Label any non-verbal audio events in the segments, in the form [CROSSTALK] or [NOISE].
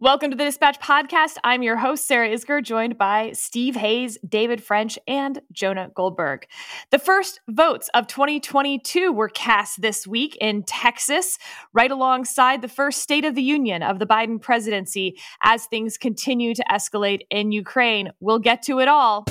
Welcome to the Dispatch Podcast. I'm your host, Sarah Isgur, joined by Steve Hayes, David French, and Jonah Goldberg. The first votes of 2022 were cast this week in Texas, right alongside the first State of the Union of the Biden presidency as things continue to escalate in Ukraine. We'll get to it all.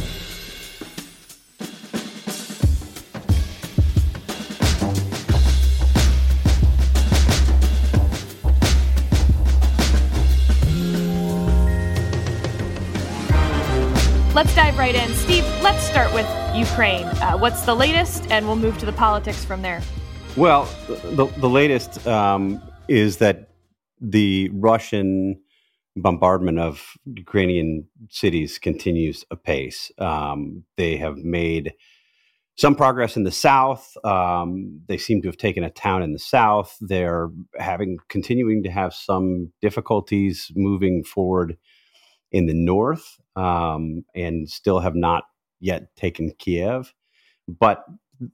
Let's dive right in. Steve, let's start with Ukraine. Uh, what's the latest? And we'll move to the politics from there. Well, the, the latest um, is that the Russian bombardment of Ukrainian cities continues apace. Um, they have made some progress in the south. Um, they seem to have taken a town in the south. They're having continuing to have some difficulties moving forward in the north um, and still have not yet taken Kiev. But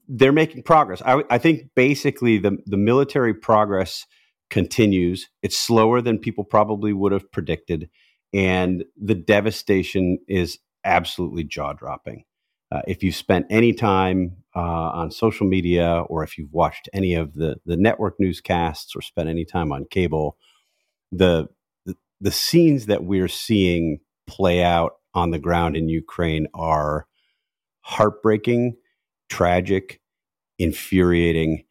they're making progress. I, I think basically the, the military progress continues. It's slower than people probably would have predicted. And the devastation is absolutely jaw dropping. Uh, if you've spent any time uh, on social media or if you've watched any of the, the network newscasts or spent any time on cable, the, the, the scenes that we're seeing play out on the ground in Ukraine are heartbreaking, tragic, infuriating,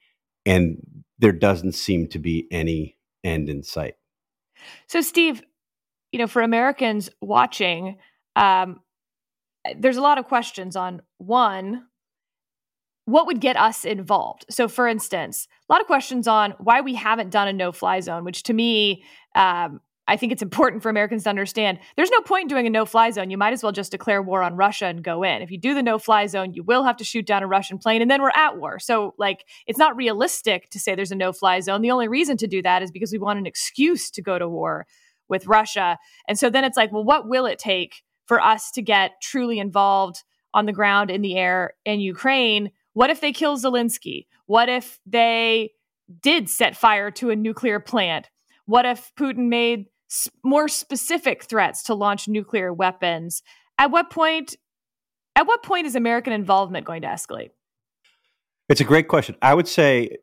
and there doesn't seem to be any end in sight. So, Steve, you know, for Americans watching, um, there's a lot of questions on one, what would get us involved? So, for instance, a lot of questions on why we haven't done a no fly zone, which to me, um, I think it's important for Americans to understand there's no point in doing a no fly zone. You might as well just declare war on Russia and go in. If you do the no fly zone, you will have to shoot down a Russian plane and then we're at war. So, like, it's not realistic to say there's a no fly zone. The only reason to do that is because we want an excuse to go to war with Russia. And so then it's like, well, what will it take for us to get truly involved on the ground, in the air, in Ukraine? What if they kill Zelensky? What if they did set fire to a nuclear plant? What if Putin made more specific threats to launch nuclear weapons. At what point at what point is American involvement going to escalate? It's a great question. I would say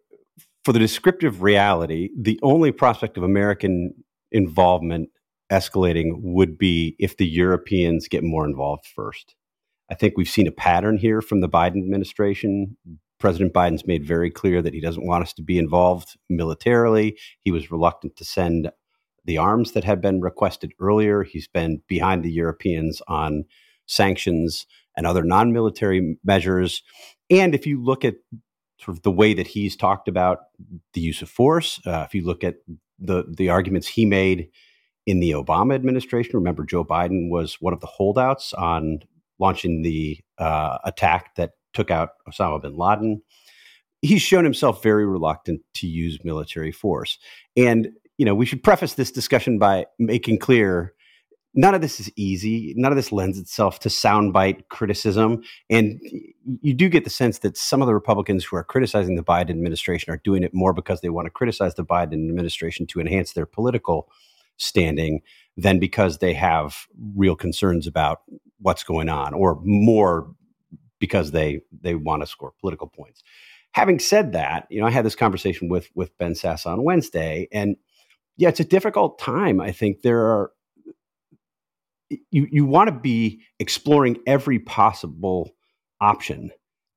for the descriptive reality, the only prospect of American involvement escalating would be if the Europeans get more involved first. I think we've seen a pattern here from the Biden administration. President Biden's made very clear that he doesn't want us to be involved militarily. He was reluctant to send the arms that had been requested earlier. He's been behind the Europeans on sanctions and other non military measures. And if you look at sort of the way that he's talked about the use of force, uh, if you look at the, the arguments he made in the Obama administration, remember Joe Biden was one of the holdouts on launching the uh, attack that took out Osama bin Laden. He's shown himself very reluctant to use military force. And you know, we should preface this discussion by making clear none of this is easy. None of this lends itself to soundbite criticism. And you do get the sense that some of the Republicans who are criticizing the Biden administration are doing it more because they want to criticize the Biden administration to enhance their political standing than because they have real concerns about what's going on or more because they they want to score political points. Having said that, you know, I had this conversation with with Ben Sasse on Wednesday and yeah, it's a difficult time. I think there are you you want to be exploring every possible option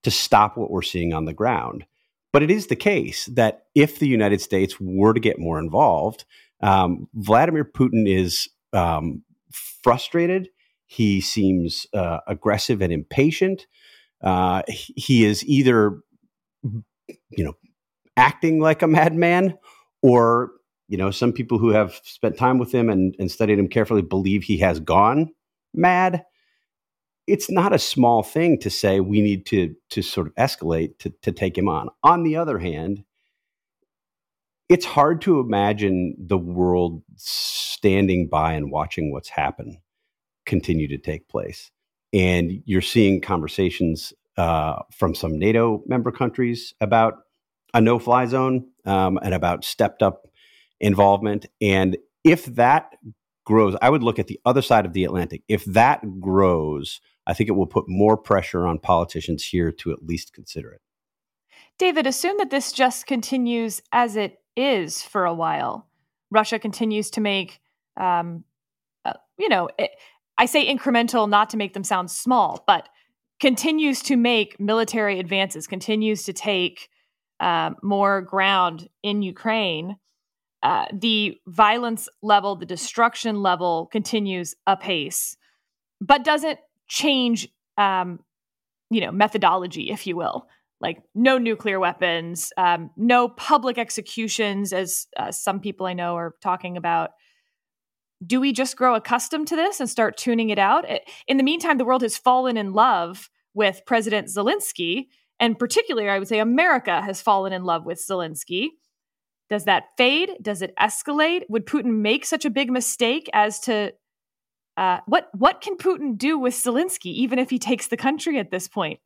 to stop what we're seeing on the ground. But it is the case that if the United States were to get more involved, um, Vladimir Putin is um, frustrated. He seems uh, aggressive and impatient. Uh, he is either, you know, acting like a madman or you know, some people who have spent time with him and, and studied him carefully believe he has gone mad. It's not a small thing to say we need to to sort of escalate to, to take him on. On the other hand, it's hard to imagine the world standing by and watching what's happened continue to take place. And you're seeing conversations uh, from some NATO member countries about a no fly zone um, and about stepped up involvement. And if that grows, I would look at the other side of the Atlantic. If that grows, I think it will put more pressure on politicians here to at least consider it. David, assume that this just continues as it is for a while. Russia continues to make, um, uh, you know, it, I say incremental not to make them sound small, but continues to make military advances, continues to take uh, more ground in Ukraine. Uh, the violence level, the destruction level continues apace, but doesn't change, um, you know, methodology, if you will. Like no nuclear weapons, um, no public executions, as uh, some people I know are talking about do we just grow accustomed to this and start tuning it out? In the meantime, the world has fallen in love with President Zelensky. And particularly, I would say America has fallen in love with Zelensky. Does that fade? Does it escalate? Would Putin make such a big mistake as to uh, what what can Putin do with Zelensky, even if he takes the country at this point?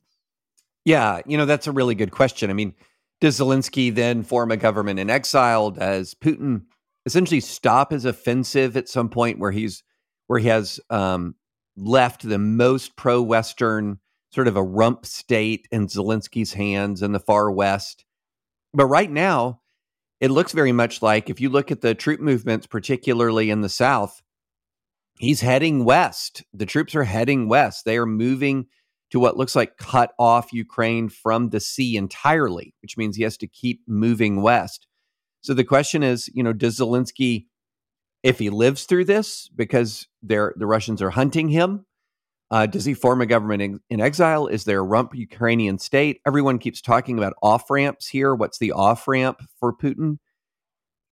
Yeah, you know that's a really good question. I mean, does Zelensky then form a government in exile? Does Putin essentially stop his offensive at some point where he's where he has um, left the most pro-Western sort of a rump state in Zelensky's hands in the far west. But right now, it looks very much like if you look at the troop movements, particularly in the south, he's heading west. The troops are heading west. They are moving to what looks like cut off Ukraine from the sea entirely, which means he has to keep moving west. So the question is, you know, does Zelensky, if he lives through this, because they're, the Russians are hunting him, uh, does he form a government in, in, exile? Is there a rump Ukrainian state? Everyone keeps talking about off ramps here. What's the off ramp for Putin?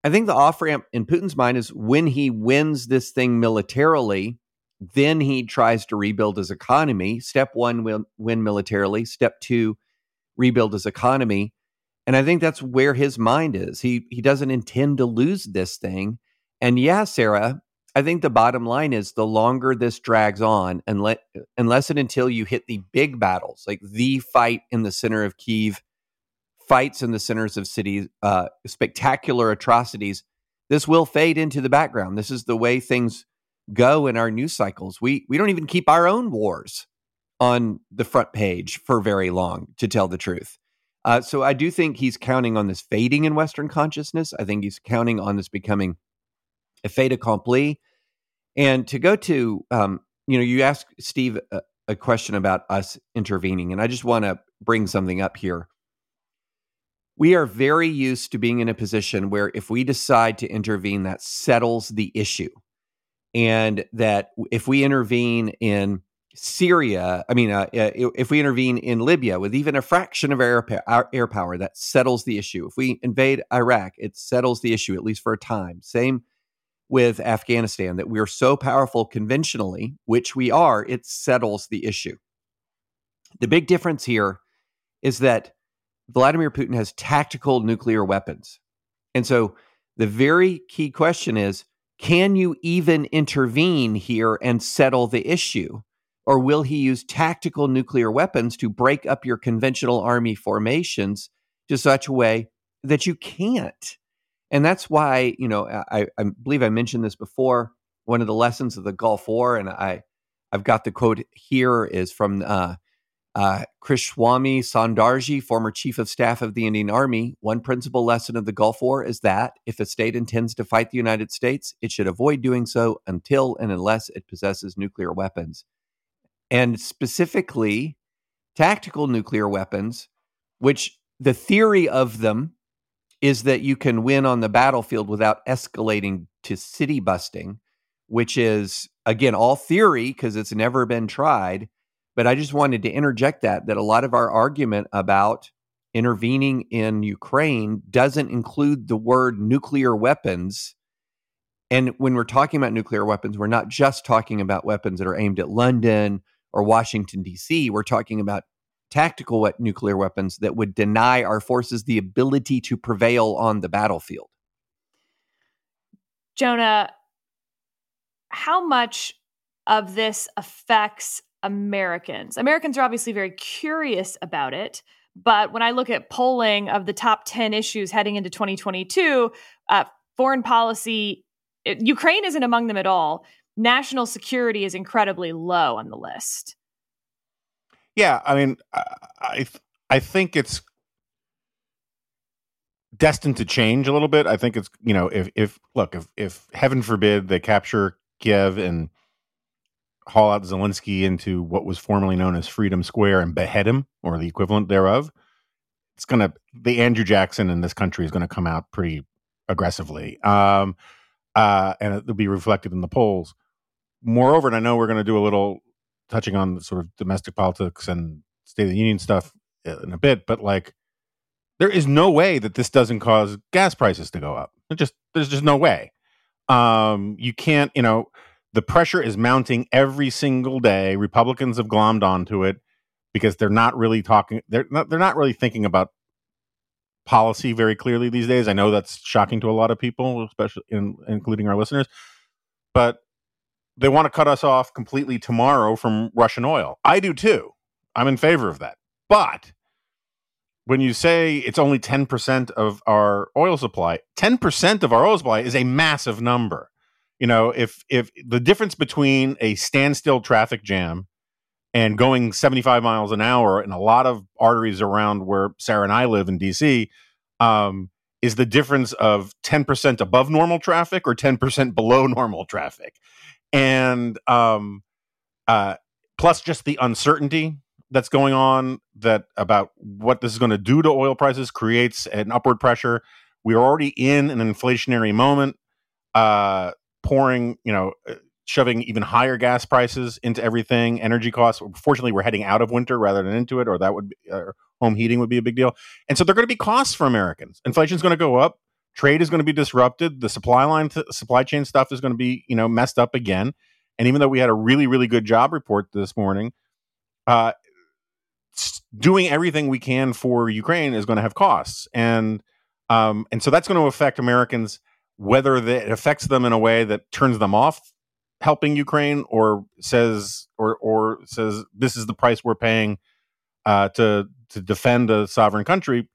I think the off ramp in Putin's mind is when he wins this thing militarily, then he tries to rebuild his economy. Step one, win, win militarily. Step two, rebuild his economy. And I think that's where his mind is. He he doesn't intend to lose this thing. And yeah, Sarah, I think the bottom line is the longer this drags on, unless unless and until you hit the big battles, like the fight in the center of Kiev, fights in the centers of cities, uh, spectacular atrocities, this will fade into the background. This is the way things go in our news cycles. We we don't even keep our own wars on the front page for very long, to tell the truth. Uh, so I do think he's counting on this fading in Western consciousness. I think he's counting on this becoming a fait accompli. And to go to, um, you know, you asked Steve a, a question about us intervening, and I just want to bring something up here. We are very used to being in a position where if we decide to intervene, that settles the issue. And that if we intervene in Syria, I mean, uh, if we intervene in Libya with even a fraction of air, air power, that settles the issue. If we invade Iraq, it settles the issue, at least for a time. Same with Afghanistan, that we're so powerful conventionally, which we are, it settles the issue. The big difference here is that Vladimir Putin has tactical nuclear weapons. And so the very key question is can you even intervene here and settle the issue? Or will he use tactical nuclear weapons to break up your conventional army formations to such a way that you can't? And that's why, you know, I, I believe I mentioned this before. One of the lessons of the Gulf War, and I, I've got the quote here, is from uh, uh, Krishnaswamy Sundarji, former chief of staff of the Indian Army. One principal lesson of the Gulf War is that if a state intends to fight the United States, it should avoid doing so until and unless it possesses nuclear weapons and specifically tactical nuclear weapons, which the theory of them is that you can win on the battlefield without escalating to city busting, which is, again, all theory because it's never been tried. But I just wanted to interject that, that a lot of our argument about intervening in Ukraine doesn't include the word nuclear weapons. And when we're talking about nuclear weapons, we're not just talking about weapons that are aimed at London or Washington, D.C., we're talking about tactical nuclear weapons that would deny our forces the ability to prevail on the battlefield. Jonah, how much of this affects Americans? Americans are obviously very curious about it. But when I look at polling of the top 10 issues heading into 2022, uh, foreign policy it, Ukraine isn't among them at all. National security is incredibly low on the list. Yeah, I mean, I I think it's destined to change a little bit. I think it's you know if if look if if heaven forbid they capture Kiev and haul out Zelensky into what was formerly known as Freedom Square and behead him or the equivalent thereof, it's gonna the Andrew Jackson in this country is gonna come out pretty aggressively, um, uh, and it'll be reflected in the polls. Moreover, and I know we're to do a little touching on the sort of domestic politics and State of the Union stuff in a bit, but like there is no way that this doesn't cause gas prices to go up. It just there's just no way. Um, you can't, you know, the pressure is mounting every single day. Republicans have glommed onto it because they're not really talking. They're not. They're not really thinking about policy very clearly these days. I know that's shocking to a lot of people, especially in, including our listeners. But they want to cut us off completely tomorrow from Russian oil. I do too. I'm in favor of that. But when you say it's only 10% of our oil supply, 10% of our oil supply is a massive number. You know, if if the difference between a standstill traffic jam and going 75 miles an hour in a lot of arteries around where Sarah and I live in DC um, is the difference of 10% above normal traffic or 10% below [LAUGHS] normal traffic. And um, uh, plus just the uncertainty that's going on that about what this is going to do to oil prices creates an upward pressure. We are already in an inflationary moment, uh, pouring, you know, uh, shoving even higher gas prices into everything, energy costs. Fortunately, we're heading out of winter rather than into it, or that would be, home heating would be a big deal. And so they're going to be costs for Americans. Inflation is going to go up. Trade is going to be disrupted. The supply line, th- supply chain stuff is going to be, you know, messed up again. And even though we had a really, really good job report this morning, uh, doing everything we can for Ukraine is going to have costs, and um, and so that's going to affect Americans whether it affects them in a way that turns them off helping Ukraine or says or or says this is the price we're paying uh, to to defend a sovereign country.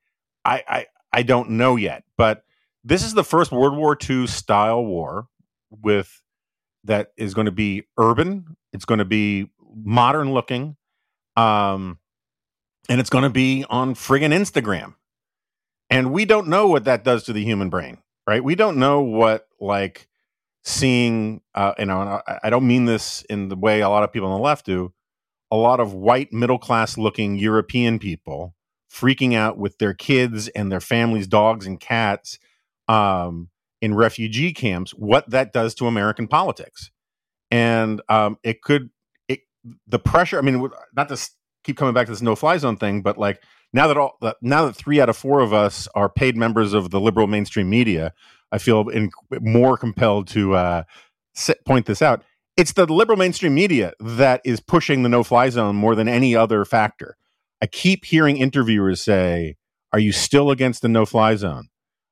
I, I I don't know yet, but this is the first World War II style war with that is going to be urban. It's going to be modern looking. Um, and it's going to be on friggin' Instagram. And we don't know what that does to the human brain, right? We don't know what like seeing, uh, you know, I, I don't mean this in the way a lot of people on the left do. A lot of white middle class looking European people freaking out with their kids and their families, dogs and cats um, in refugee camps. What that does to American politics, and um, it could, it the pressure. I mean, not to keep coming back to this no fly zone thing, but like now that all now that three out of four of us are paid members of the liberal mainstream media, I feel in, more compelled to uh, point this out. It's the liberal mainstream media that is pushing the no fly zone more than any other factor. I keep hearing interviewers say, "Are you still against the no fly zone?"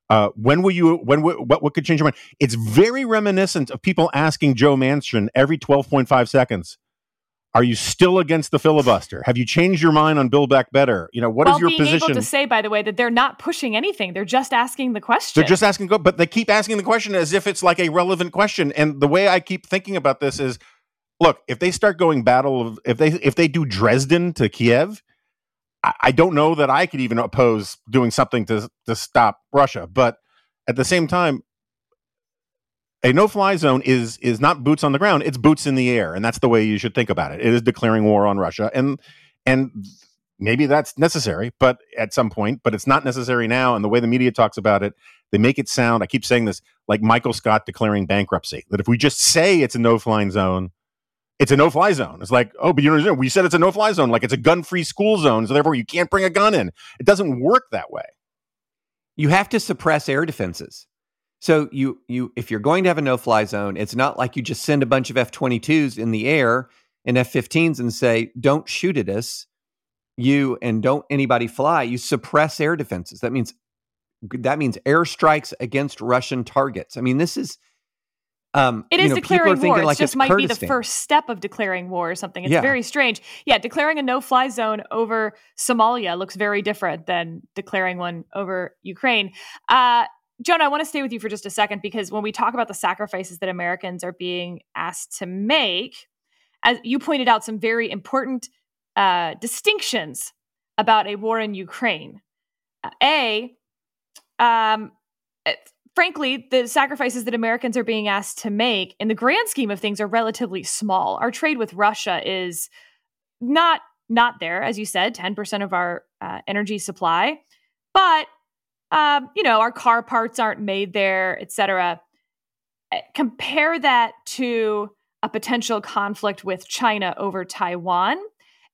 Uh, when will you? When what? What could change your mind? It's very reminiscent of people asking Joe Manchin every twelve point five seconds are you still against the filibuster? Have you changed your mind on Build Back Better? You know, what While is your being position? able to say, by the way, that they're not pushing anything; they're just asking the question. They're just asking, but they keep asking the question as if it's like a relevant question. And the way I keep thinking about this is, look, if they start going battle of, if they if they do Dresden to Kiev, I, don't know that I could even oppose doing something to to stop Russia. But at the same time, a no-fly zone is is not boots on the ground; it's boots in the air, and that's the way you should think about it. It is declaring war on Russia, and and maybe that's necessary, but at some point, but it's not necessary now. And the way the media talks about it, they make it sound. I keep saying this like Michael Scott declaring bankruptcy. That if we just say it's a no-fly zone, it's a no-fly zone. It's like, oh, but you know, we said it's a no-fly zone, like it's a gun-free school zone, so therefore you can't bring a gun in. It doesn't work that way. You have to suppress air defenses. So you you if you're going to have a no-fly zone, it's not like you just send a bunch of F-22s in the air and F-15s and say, "Don't shoot at us." You and don't anybody fly. You suppress air defenses. That means that means airstrikes against Russian targets. I mean, this is um, it is know, declaring war. Like it just might Kurdistan. be the first step of declaring war or something. It's Yeah. very strange. Yeah, declaring a no-fly zone over Somalia looks very different than declaring one over Ukraine. Uh, Jonah, I want to stay with you for just a second because when we talk about the sacrifices that Americans are being asked to make, as you pointed out, some very important uh, distinctions about a war in Ukraine. Uh, a, um, frankly, the sacrifices that Americans are being asked to make in the grand scheme of things are relatively small. Our trade with Russia is not not there, as you said, ten percent of our uh, energy supply, but um, you know our car parts aren't made there, et cetera. Eh, compare that to a potential conflict with China over Taiwan.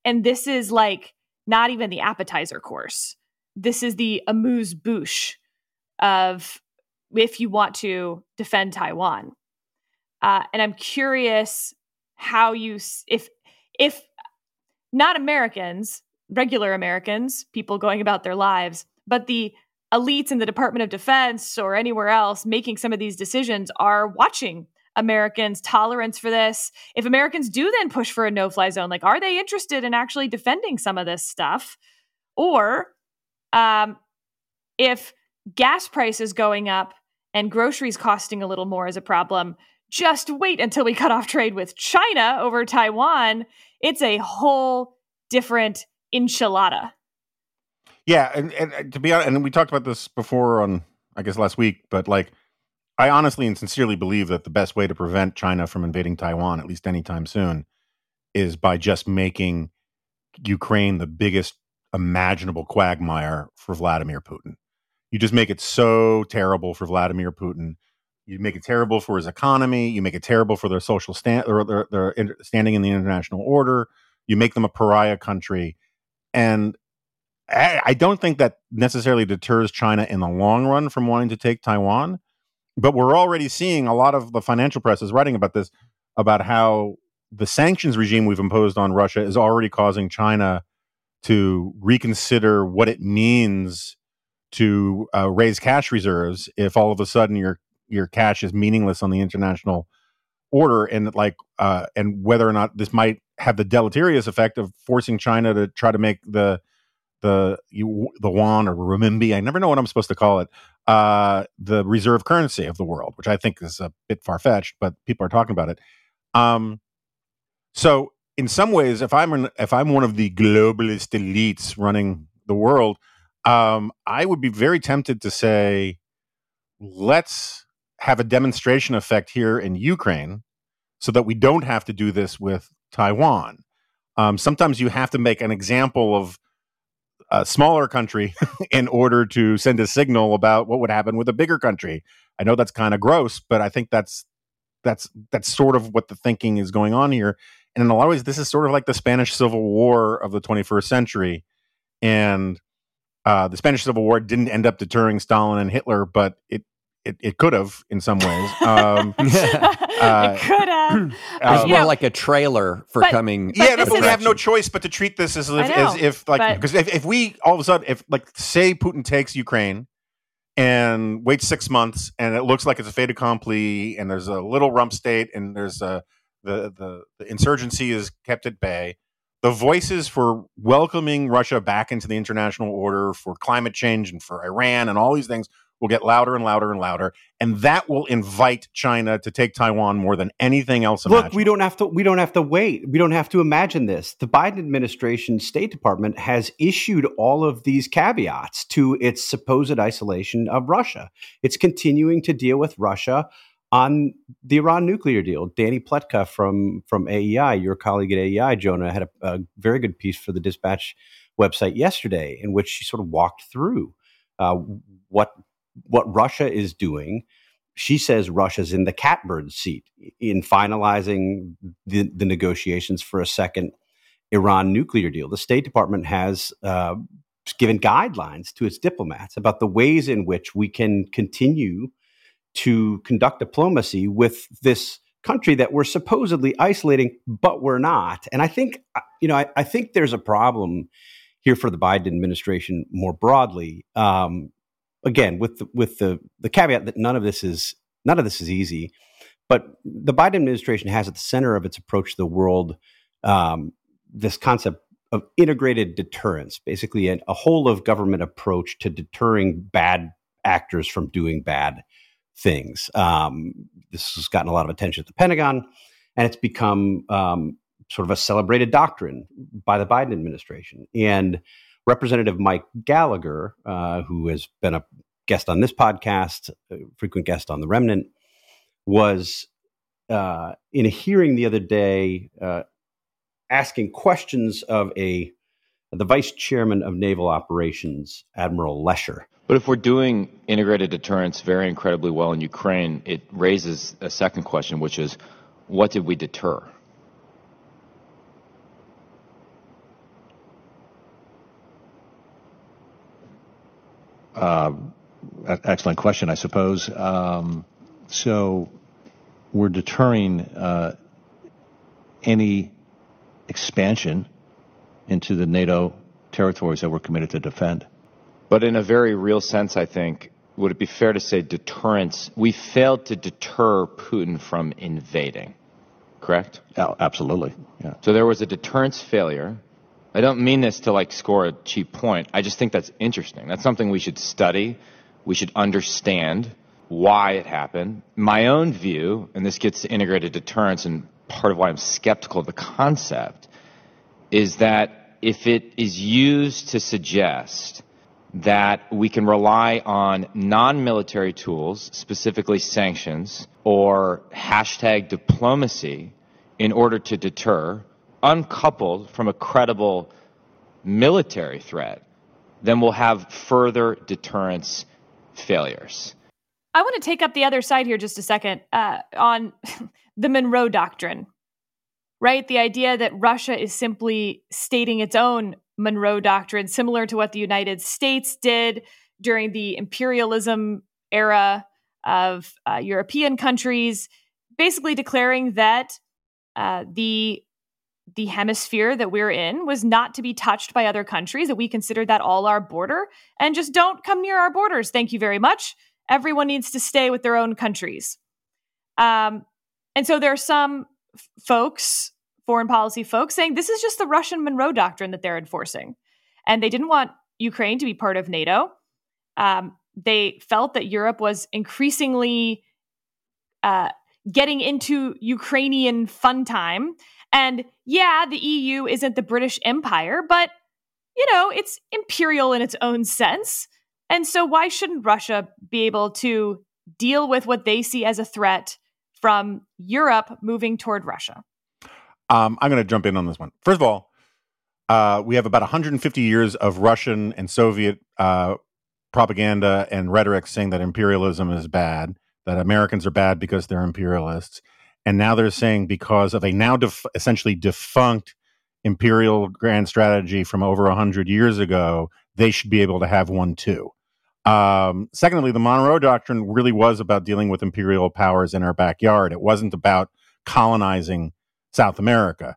And this is like not even the appetizer course. This is the amuse bouche of if you want to defend Taiwan. Uh, and I'm curious how you, if, if not Americans, regular Americans, people going about their lives, but the elites in the Department of Defense or anywhere else making some of these decisions are watching Americans' tolerance for this. If Americans do then push for a no fly zone, like, are they interested in actually defending some of this stuff? Or um, if gas prices going up and groceries costing a little more is a problem, just wait until we cut off trade with China over Taiwan. It's a whole different enchilada. Yeah, and, and uh, to be honest, and we talked about this before on I guess last week, but like I honestly and sincerely believe that the best way to prevent China from invading Taiwan, at least anytime soon, is by just making Ukraine the biggest imaginable quagmire for Vladimir Putin. You just make it so terrible for Vladimir Putin. You make it terrible for his economy. You make it terrible for their social stand, or their, their standing in the international order. You make them a pariah country, and I, I don't think that necessarily deters China in the long run from wanting to take Taiwan but we're already seeing a lot of the financial press is writing about this about how the sanctions regime we've imposed on Russia is already causing China to reconsider what it means to uh, raise cash reserves if all of a sudden your your cash is meaningless on the international order and like uh, and whether or not this might have the deleterious effect of forcing China to try to make the the you, the yuan or renminbi. I never know what I'm supposed to call it. Uh, the reserve currency of the world, which I think is a bit far fetched, but people are talking about it. Um, so in some ways, if I'm an, if I'm one of the globalist elites running the world, um, I would be very tempted to say, let's have a demonstration effect here in Ukraine, so that we don't have to do this with Taiwan. Um, sometimes you have to make an example of a smaller country [LAUGHS] in order to send a signal about what would happen with a bigger country. I know that's kind of gross, but I think that's that's that's sort of what the thinking is going on here. And in a lot of ways, this is sort of like the Spanish Civil War of the 21st century. And uh, the Spanish Civil War didn't end up deterring Stalin and Hitler, but it it, it could have in some ways. [LAUGHS] Um, [LAUGHS] uh, it could have. [CLEARS THROAT] Uh, it's more like a trailer for but, coming. but yeah, but we have no choice but to treat this as if, know, as if like because if, if we all of a sudden if like say Putin takes Ukraine and waits six months and it looks like it's a fait accompli and there's a little rump state and there's a the, the the insurgency is kept at bay. The voices for welcoming Russia back into the international order, for climate change, and for Iran, and all these things will get louder and louder and louder, and that will invite China to take Taiwan more than anything else. Look, we don't have to. We don't have to wait. We don't have to imagine this. The Biden administration State Department has issued all of these caveats to its supposed isolation of Russia. It's continuing to deal with Russia on the Iran nuclear deal. Dany Pletka from from AEI, your colleague at AEI, Jonah, had a, a very good piece for the Dispatch website yesterday in which she sort of walked through uh, what what Russia is doing. She says Russia's in the catbird seat in finalizing the, the negotiations for a second Iran nuclear deal. The State Department has uh, given guidelines to its diplomats about the ways in which we can continue to conduct diplomacy with this country that we're supposedly isolating, but we're not. And I think, uh, you know, I, I think there's a problem here for the Biden administration more broadly. Um, again with the, with the the caveat that none of this is none of this is easy, but the Biden administration has at the center of its approach to the world um, this concept of integrated deterrence, basically a, a whole of government approach to deterring bad actors from doing bad things. Um, this has gotten a lot of attention at the Pentagon, and it's become um, sort of a celebrated doctrine by the Biden administration. And Representative Mike Gallagher, uh, who has been a guest on this podcast, frequent guest on The Remnant, was uh, in a hearing the other day uh, asking questions of a the vice chairman of naval operations, Admiral Lescher. But if we're doing integrated deterrence very incredibly well in Ukraine, it raises a second question, which is what did we deter? Uh, excellent question, I suppose. Um, so we're deterring uh, any expansion into the NATO territories that we're committed to defend. But in a very real sense, I think, would it be fair to say deterrence? We failed to deter Putin from invading, correct? Oh, absolutely. Yeah. So there was a deterrence failure. I don't mean this to like score a cheap point. I just think that's interesting. That's something we should study. We should understand why it happened. My own view, and this gets to integrated deterrence and part of why I'm skeptical of the concept, is that if it is used to suggest that we can rely on non military tools, specifically sanctions or hashtag diplomacy, in order to deter, uncoupled from a credible military threat, then we'll have further deterrence failures. I want to take up the other side here just a second uh, on [LAUGHS] the Monroe Doctrine, right? The idea that Russia is simply stating its own Monroe Doctrine, similar to what the United States did during the imperialism era of uh, European countries, basically declaring that uh, the the hemisphere that we're in was not to be touched by other countries, that we consider that all our border, and just don't come near our borders. Thank you very much. Everyone needs to stay with their own countries. Um, and so there are some folks foreign policy folks saying this is just the Russian Monroe Doctrine that they're enforcing. And they didn't want Ukraine to be part of NATO. Um, they felt that Europe was increasingly uh, getting into Ukrainian fun time. And yeah, the EU isn't the British Empire, but you know, it's imperial in its own sense. And so, why shouldn't Russia be able to deal with what they see as a threat from Europe moving toward Russia? Um, I'm going to jump in on this one. First of all, uh, we have about 150 years of Russian and Soviet uh, propaganda and rhetoric saying that imperialism is bad, that Americans are bad because they're imperialists. And now they're saying because of a now def- essentially defunct imperial grand strategy from over 100 years ago, they should be able to have one too. Um, secondly, the Monroe Doctrine really was about dealing with imperial powers in our backyard. It wasn't about colonizing South America.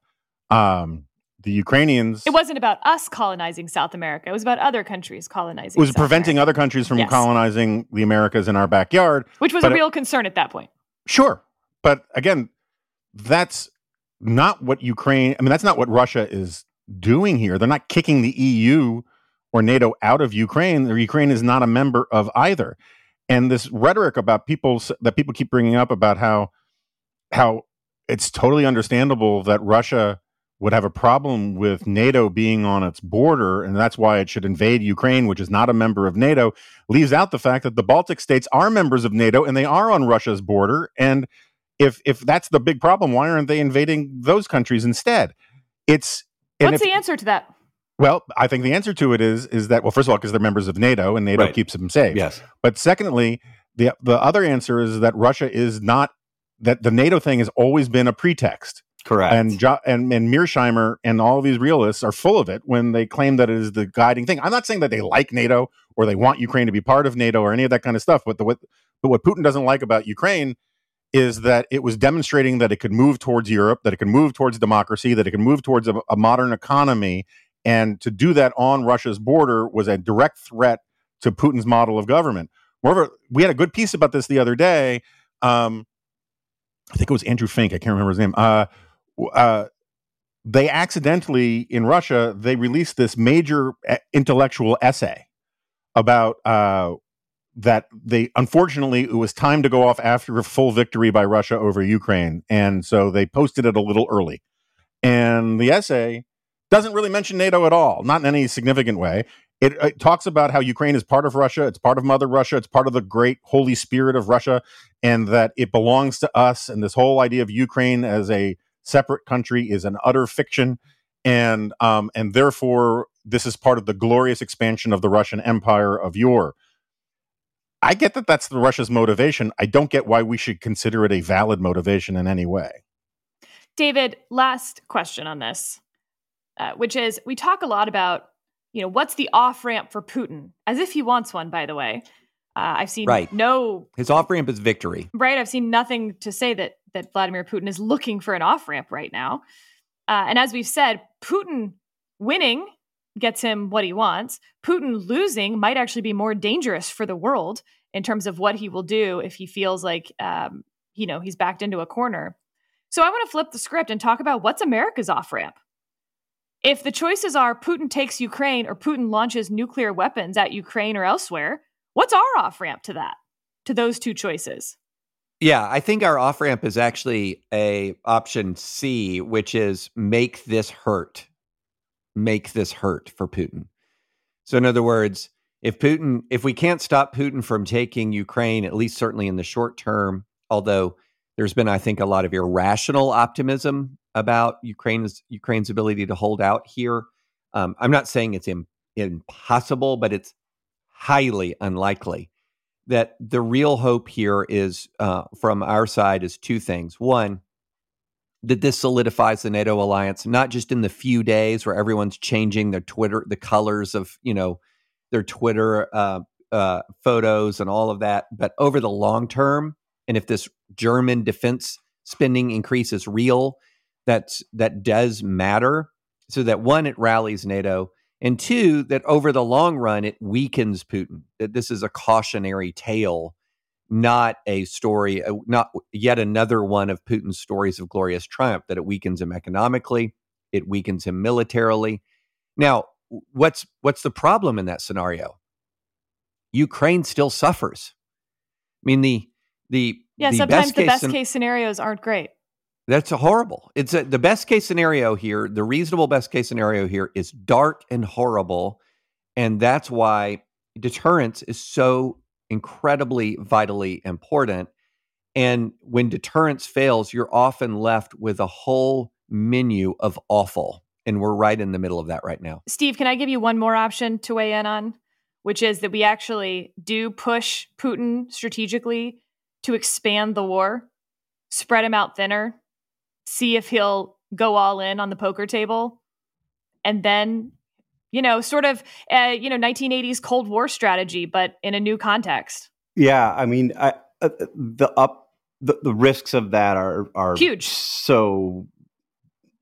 Um, the Ukrainians. It wasn't about us colonizing South America. It was about other countries colonizing. It was South preventing America. other countries from Yes. colonizing the Americas in our backyard. which was a it- real concern at that point. Sure. But again, that's not what Ukraine, I mean, that's not what Russia is doing here. They're not kicking the EU or NATO out of Ukraine. Or Ukraine is not a member of either. And this rhetoric about people that people keep bringing up about how how it's totally understandable that Russia would have a problem with NATO being on its border, and that's why it should invade Ukraine, which is not a member of NATO, leaves out the fact that the Baltic states are members of NATO and they are on Russia's border. And if if that's the big problem, why aren't they invading those countries instead? It's What's if- the answer to that? Well, I think the answer to it is is that well, first of all, because they're members of NATO and NATO Right. keeps them safe. Yes. But secondly, the the other answer is that Russia is not that the NATO thing has always been a pretext. Correct. And jo- and and Mearsheimer and all these realists are full of it when they claim that it is the guiding thing. I'm not saying that they like NATO or they want Ukraine to be part of NATO or any of that kind of stuff. But the what but what Putin doesn't like about Ukraine is that it was demonstrating that it could move towards Europe, that it could move towards democracy, that it could move towards a, a modern economy, and to do that on Russia's border was a direct threat to Putin's model of government. Moreover, we had a good piece about this the other day. Um, I think it was Andrew Fink. I can't remember his name. Uh, uh, they accidentally in Russia they released this major uh, intellectual essay about uh, that they unfortunately it was time to go off after a full victory by Russia over Ukraine, and so they posted it a little early. And the essay doesn't really mention NATO at all, not in any significant way. It, it, talks about how Ukraine is part of Russia, it's part of Mother Russia, it's part of the great holy spirit of Russia, and that it belongs to us. And this whole idea of Ukraine as a separate country is an utter fiction, and um, and therefore this is part of the glorious expansion of the Russian Empire of yore. I get that that's the Russia's motivation. I don't get why we should consider it a valid motivation in any way. David, last question on this, uh, which is we talk a lot about, you know, what's the off ramp for Putin, as if he wants one, by the way. Uh, I've seen right. no his off ramp is victory. Right, I've seen nothing to say that that Vladimir Putin is looking for an off ramp right now. Uh, and as we've said, Putin winning gets him what he wants. Putin losing might actually be more dangerous for the world in terms of what he will do if he feels like, um, you know, he's backed into a corner. So I want to flip the script and talk about what's America's off ramp. If the choices are Putin takes Ukraine or Putin launches nuclear weapons at Ukraine or elsewhere, what's our off ramp to that, to those two choices? Yeah, I think our off ramp is actually a option C, which is make this hurt make this hurt for Putin. So, in other words, if Putin, if we can't stop Putin from taking Ukraine, at least certainly in the short term, although there's been, I think, a lot of irrational optimism about Ukraine's Ukraine's ability to hold out here. Um, I'm not saying it's Im- impossible, but it's highly unlikely. That the real hope here is uh, from our side is two things. One, that this solidifies the NATO alliance, not just in the few days where everyone's changing their Twitter, the colors of, you know, their Twitter uh, uh, photos and all of that, but over the long term. And if this German defense spending increase is real, that's that does matter. So that one, it rallies NATO, and two, that over the long run, it weakens Putin. That this is a cautionary tale not a story, uh, not yet another one of Putin's stories of glorious triumph, that it weakens him economically, it weakens him militarily. Now, what's what's the problem in that scenario? Ukraine still suffers. I mean, the the yeah, the sometimes best the best case, case scenarios aren't great. That's horrible. It's a, the best case scenario here. The reasonable best case scenario here is dark and horrible, and that's why deterrence is so incredibly vitally important. And when deterrence fails, you're often left with a whole menu of awful. And we're right in the middle of that right now. Steve, can I give you one more option to weigh in on? Which is that we actually do push Putin strategically to expand the war, spread him out thinner, see if he'll go all in on the poker table, and then you know, sort of, uh, you know, 1980s Cold War strategy, but in a new context. Yeah, I mean, I, uh, the up the, the risks of that are are huge, so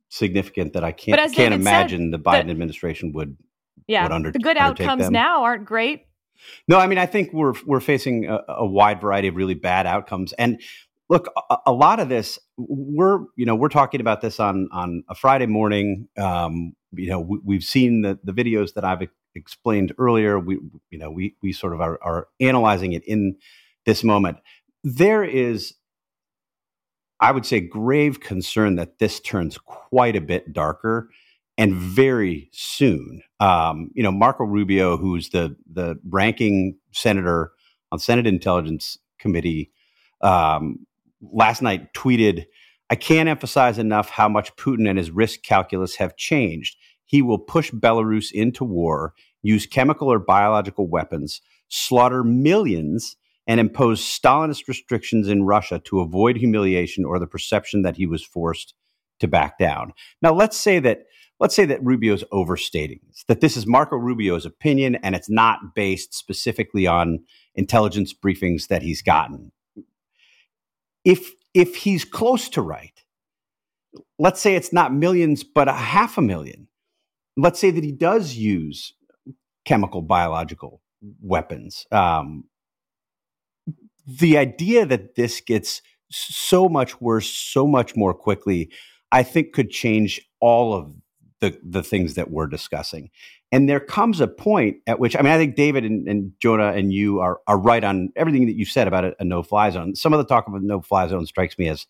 significant that I can't can't David imagine said, the Biden the, administration would. Yeah, would under, the good outcomes them. now aren't great. No, I mean, I think we're we're facing a, a wide variety of really bad outcomes, and look, a, a, lot of this we're you know we're talking about this on on a Friday morning. Um, you know, we, have seen the the videos that I've explained earlier. We you know we we sort of are, are analyzing it in this moment. There is, I would say, grave concern that this turns quite a bit darker and very soon. Um, you know, Marco Rubio, who's the the ranking senator on Senate Intelligence Committee, um, last night tweeted, I can't emphasize enough how much Putin and his risk calculus have changed. He will push Belarus into war, use chemical or biological weapons, slaughter millions, and impose Stalinist restrictions in Russia to avoid humiliation or the perception that he was forced to back down. Now, let's say that let's say that Rubio's overstating this, that this is Marco Rubio's opinion and it's not based specifically on intelligence briefings that he's gotten if if he's close to right, let's say it's not millions, but a half a million. Let's say that he does use chemical, biological weapons. Um, the idea that this gets so much worse, so much more quickly, I think could change all of the the things that we're discussing. And there comes a point at which, I mean, I think David and, and Jonah and you are, are right on everything that you said about a, a no fly zone. Some of the talk about no fly zone strikes me as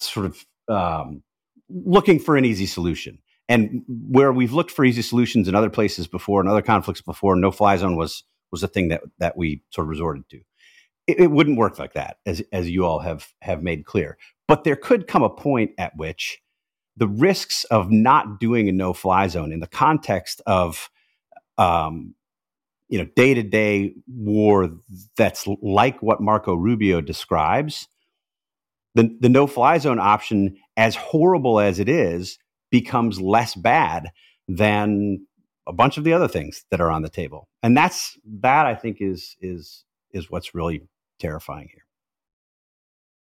sort of um, looking for an easy solution. And where we've looked for easy solutions in other places before, in other conflicts before, no fly zone was was the thing that that we sort of resorted to. It, it wouldn't work like that, as as you all have have made clear. But there could come a point at which the risks of not doing a no fly zone in the context of um, you know day to day war that's like what Marco Rubio describes. The, the no fly zone option, as horrible as it is, becomes less bad than a bunch of the other things that are on the table. And that's that I think is is is what's really terrifying here.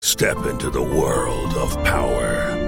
Step into the world of power,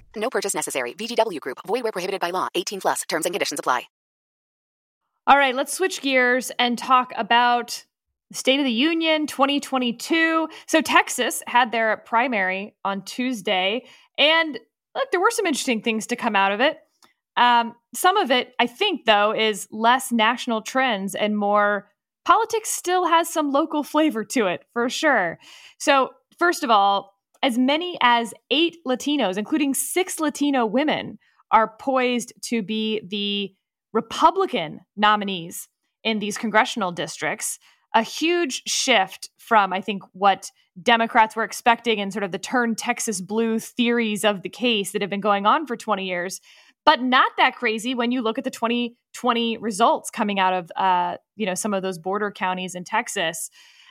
No purchase necessary. VGW Group. Void where prohibited by law. 18 plus. Terms and conditions apply. All right, let's switch gears and talk about State of the Union 2022. So Texas had their primary on Tuesday, and look, there were some interesting things to come out of it. Um, some of it, I think, though, is less national trends and more politics still has some local flavor to it, for sure. So, first of all, as many as eight Latinos, including six Latino women, are poised to be the Republican nominees in these congressional districts. A huge shift from, I think, what Democrats were expecting and sort of the turn Texas blue theories of the case that have been going on for 20 years but not that crazy when you look at the 2020 results coming out of uh, you know some of those border counties in Texas.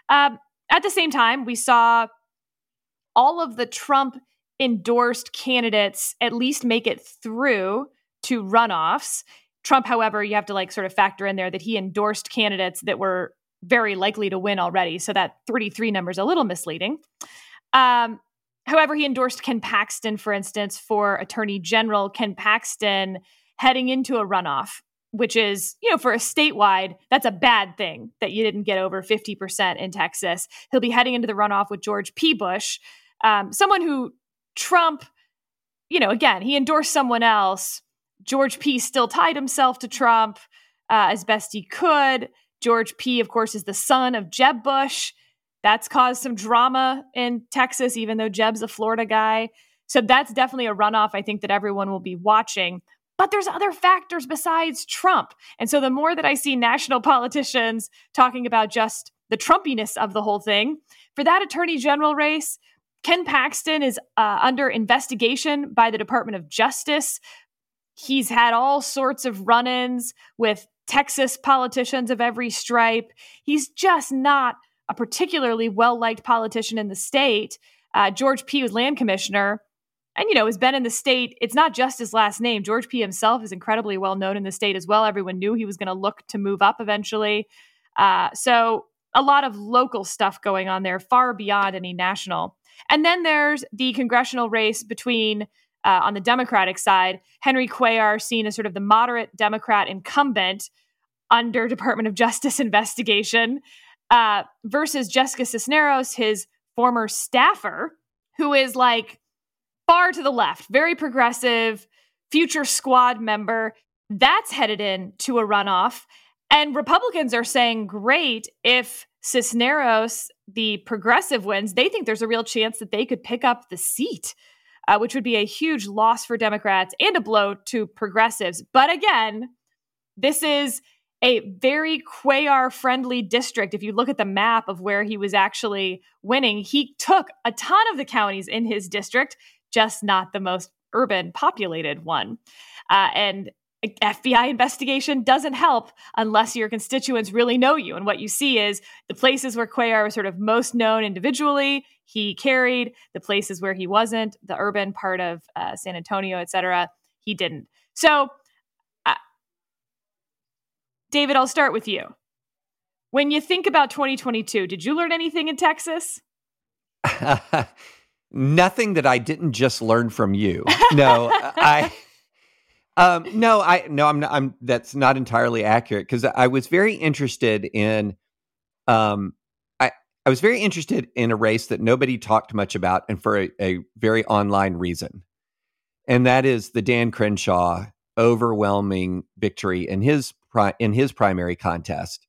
Um, at the same time, we saw all of the Trump endorsed candidates at least make it through to runoffs. Trump, however, you have to like sort of factor in there that he endorsed candidates that were very likely to win already. So that 33 number is a little misleading. Um, However, he endorsed Ken Paxton, for instance, for Attorney General. Ken Paxton heading into a runoff, which is, you know, for a statewide, that's a bad thing that you didn't get over 50% in Texas. He'll be heading into the runoff with George P. Bush, um, someone who Trump, you know, again, he endorsed someone else. George P. still tied himself to Trump uh, as best he could. George P., of course, is the son of Jeb Bush. That's caused some drama in Texas, even though Jeb's a Florida guy. So that's definitely a runoff I think that everyone will be watching. But there's other factors besides Trump. And so the more that I see national [LAUGHS] politicians talking about just the Trumpiness of the whole thing, for that attorney general race, Ken Paxton is uh, under investigation by the Department of Justice. He's had all sorts of run ins with Texas politicians of every stripe. He's just not a particularly well liked politician in the state. Uh, George P. was land commissioner and, you know, has been in the state. It's not just his last name. George P. himself is incredibly well known in the state as well. Everyone knew he was going to look to move up eventually. Uh, so, a lot of local stuff going on there, far beyond any national. And then there's the congressional race between, uh, on the Democratic side, Henry Cuellar, seen as sort of the moderate Democrat incumbent under Department of Justice [LAUGHS] investigation uh, versus Jessica Cisneros, his former staffer, who is like far to the left, very progressive, future squad member. That's headed in to a runoff. And Republicans are saying, great, if Cisneros, the progressive, wins, they think there's a real chance that they could pick up the seat, uh, which would be a huge loss for Democrats and a blow to progressives. But again, this is a very Cuellar friendly district. If you look at the map of where he was actually winning, he took a ton of the counties in his district, just not the most urban populated one. Uh, and FBI investigation doesn't help unless your constituents really know you. And what you see is the places where Cuellar was sort of most known individually, he carried. The places where he wasn't, the urban part of uh, San Antonio, et cetera, he didn't. So David, I'll start with you. when you think about 2022, did you learn anything in Texas? [LAUGHS] Nothing that I didn't just learn from you. No, I. Um, no, I no, I'm not. I'm that's not entirely accurate because I was very interested in. Um, I I was very interested in a race that nobody talked much about, and for a, a very online reason, and that is the Dan Crenshaw overwhelming victory in his pri- in his primary contest.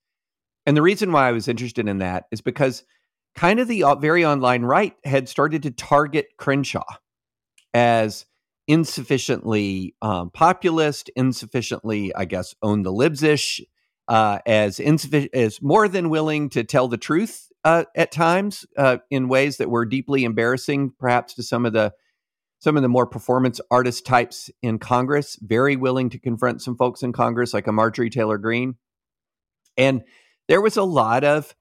And the reason why I was interested in that is because kind of the uh, very online right had started to target Crenshaw as insufficiently um, populist, insufficiently, I guess, own the libsish, uh, as insufficient, as more than willing to tell the truth uh, at times uh, in ways that were deeply embarrassing, perhaps to some of the some of the more performance artist types in Congress. Very willing to confront some folks in Congress, like a Marjorie Taylor Greene, and there was a lot of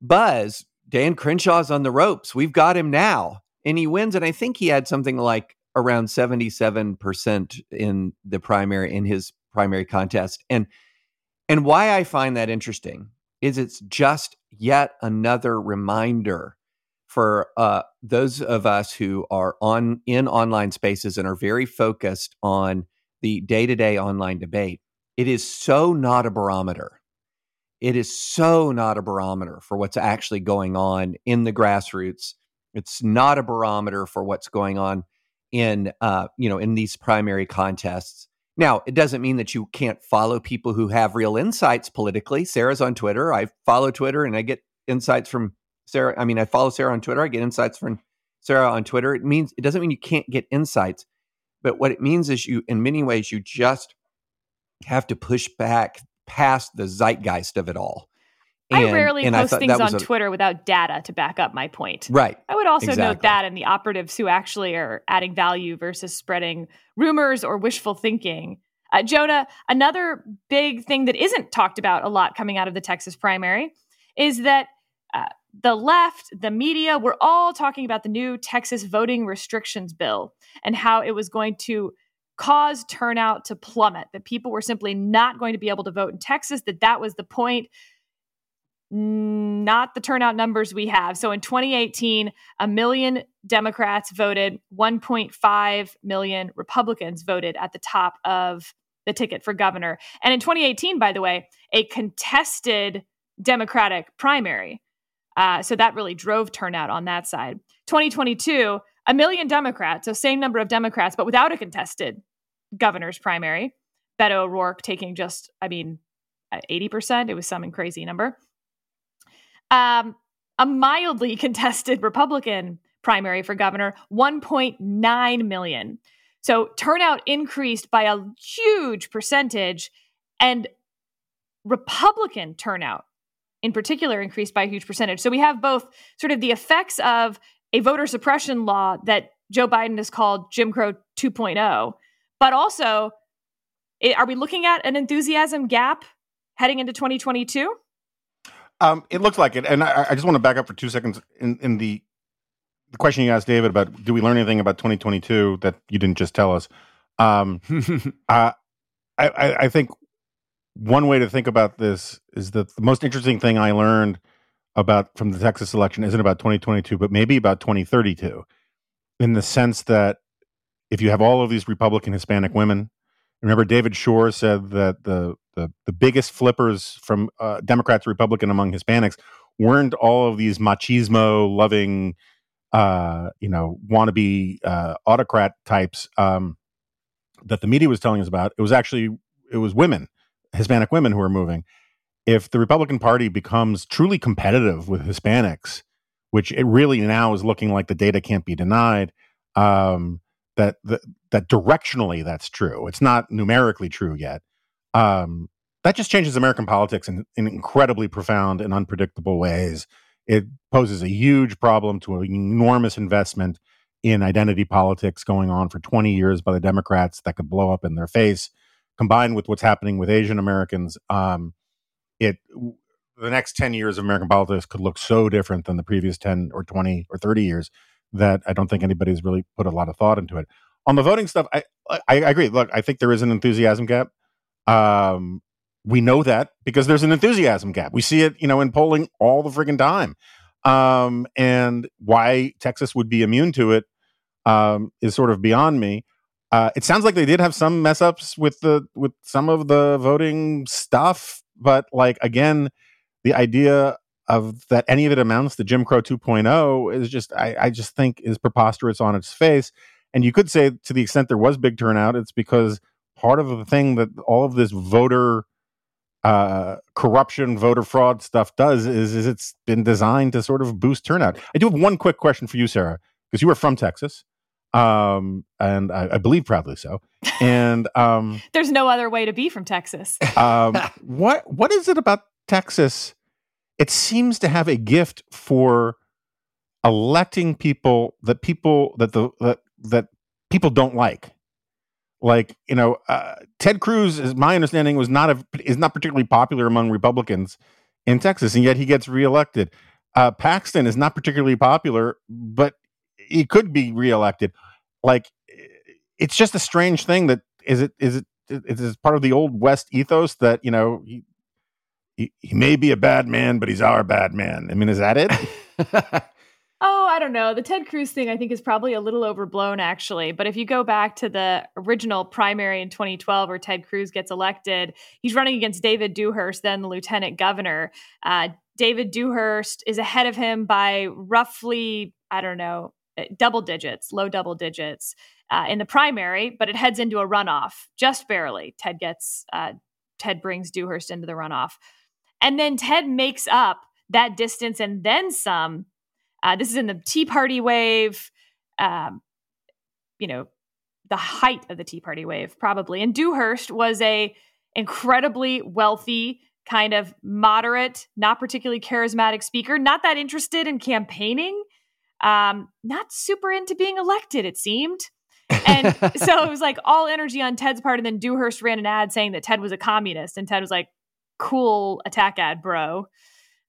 buzz. Dan Crenshaw's on the ropes. We've got him now, and he wins. And I think he had something like around 77% in the primary in his primary contest and and why i find that interesting is it's just yet another reminder for uh, those of us who are on in online spaces and are very focused on the day-to-day online debate. It is so not a barometer. It is so not a barometer for what's actually going on in the grassroots. It's not a barometer for what's going on in uh, you know in these primary contests. Now, it doesn't mean that you can't follow people who have real insights politically. Sarah's on Twitter. I follow Twitter and I get insights from Sarah. I mean, I follow Sarah on Twitter. I get insights from Sarah on Twitter. It means it doesn't mean you can't get insights, but what it means is you, in many ways, you just have to push back past the zeitgeist of it all. And, I rarely post I things on a, Twitter without data to back up my point. Right. I would also exactly. note that and the operatives who actually are adding value versus spreading rumors or wishful thinking. Uh, Jonah, another big thing that isn't talked about a lot coming out of the Texas primary is that uh, the left, the media, we're all talking about the new Texas voting restrictions bill and how it was going to cause turnout to plummet, that people were simply not going to be able to vote in Texas, that that was the point not the turnout numbers we have. So in 2018, a million Democrats voted, 1.5 million Republicans voted at the top of the ticket for governor. And in 2018, by the way, a contested Democratic primary. Uh, so that really drove turnout on that side. 2022, a million Democrats, so same number of Democrats, but without a contested governor's primary. Beto O'Rourke taking just, I mean, 80%. It was some crazy number um, a mildly [LAUGHS] contested Republican primary for governor, 1.9 million. So turnout increased by a huge percentage, and Republican turnout in particular increased by a huge percentage. So we have both sort of the effects of a voter suppression law that Joe Biden has called Jim Crow 2.0, but also are we looking at an enthusiasm gap heading into 2022? Um, it looks like it, and I, I just want to back up for two seconds in, in the the question you asked David about do we learn anything about 2022 that you didn't just tell us? Um, [LAUGHS] uh, I, I, I think one way to think about this is that the most interesting thing I learned about from the Texas election isn't about 2022, but maybe about 2032, in the sense that if you have all of these Republican Hispanic women, remember David Shor said that the the the biggest flippers from uh, to Republican among Hispanics weren't all of these machismo loving, uh, you know, wannabe uh, autocrat types um, that the media was telling us about. It was actually it was women, Hispanic women who were moving. If the Republican Party becomes truly competitive with Hispanics, which it really now is looking like the data can't be denied, um, that, that directionally that's true. It's not numerically true yet um, that just changes American politics in, in incredibly profound and unpredictable ways. It poses a huge problem to an enormous investment in identity politics going on for 20 years by the Democrats that could blow up in their face, combined with what's happening with Asian Americans. Um, it the next 10 years of American politics could look so different than the previous 10 or 20 or 30 years that I don't think anybody's really put a lot of thought into it. On the voting stuff, I I, I agree. Look, I think there is an enthusiasm gap. Um, we know that because there's an enthusiasm gap. We see it, you know, in polling all the friggin' time. Um, and why Texas would be immune to it um, is sort of beyond me. Uh, it sounds like they did have some mess ups with the with some of the voting stuff, but like again, the idea of that any of it amounts to Jim Crow 2.0 is just I, I just think is preposterous on its face. And you could say to the extent there was big turnout, it's because part of the thing that all of this voter uh, corruption, voter fraud stuff does is, is it's been designed to sort of boost turnout. I do have one quick question for you, Sarah, because you are from Texas um, and I, I, believe proudly so. And um, [LAUGHS] there's no other way to be from Texas. um, [LAUGHS] what what is it about Texas? It seems to have a gift for electing people that people that the that, that people don't like. Like you know, uh, Ted Cruz, is my understanding, was not a is not particularly popular among Republicans in Texas, and yet he gets reelected. Uh, Paxton is not particularly popular, but he could be reelected. Like it's just a strange thing that is it is it is it part of the old West ethos that you know he, he may be a bad man, but he's our bad man. I mean, is that it? [LAUGHS] Oh, I don't know. The Ted Cruz thing, I think, is probably a little overblown, actually. But if you go back to the original primary in 2012, where Ted Cruz gets elected, he's running against David Dewhurst, then the lieutenant governor. Uh, David Dewhurst is ahead of him by roughly, I don't know, uh, double digits, low double digits uh, in the primary, but it heads into a runoff just barely. Ted gets uh, Ted brings Dewhurst into the runoff, and then Ted makes up that distance and then some. Uh, this is in the Tea Party wave, um, you know, the height of the Tea Party wave, probably. And Dewhurst was a incredibly wealthy, kind of moderate, not particularly charismatic speaker, not that interested in campaigning um, not super into being elected, it seemed. And [LAUGHS] so it was like all energy on Ted's part. And then Dewhurst ran an ad saying that Ted was a communist. And Ted was like, cool attack ad, bro.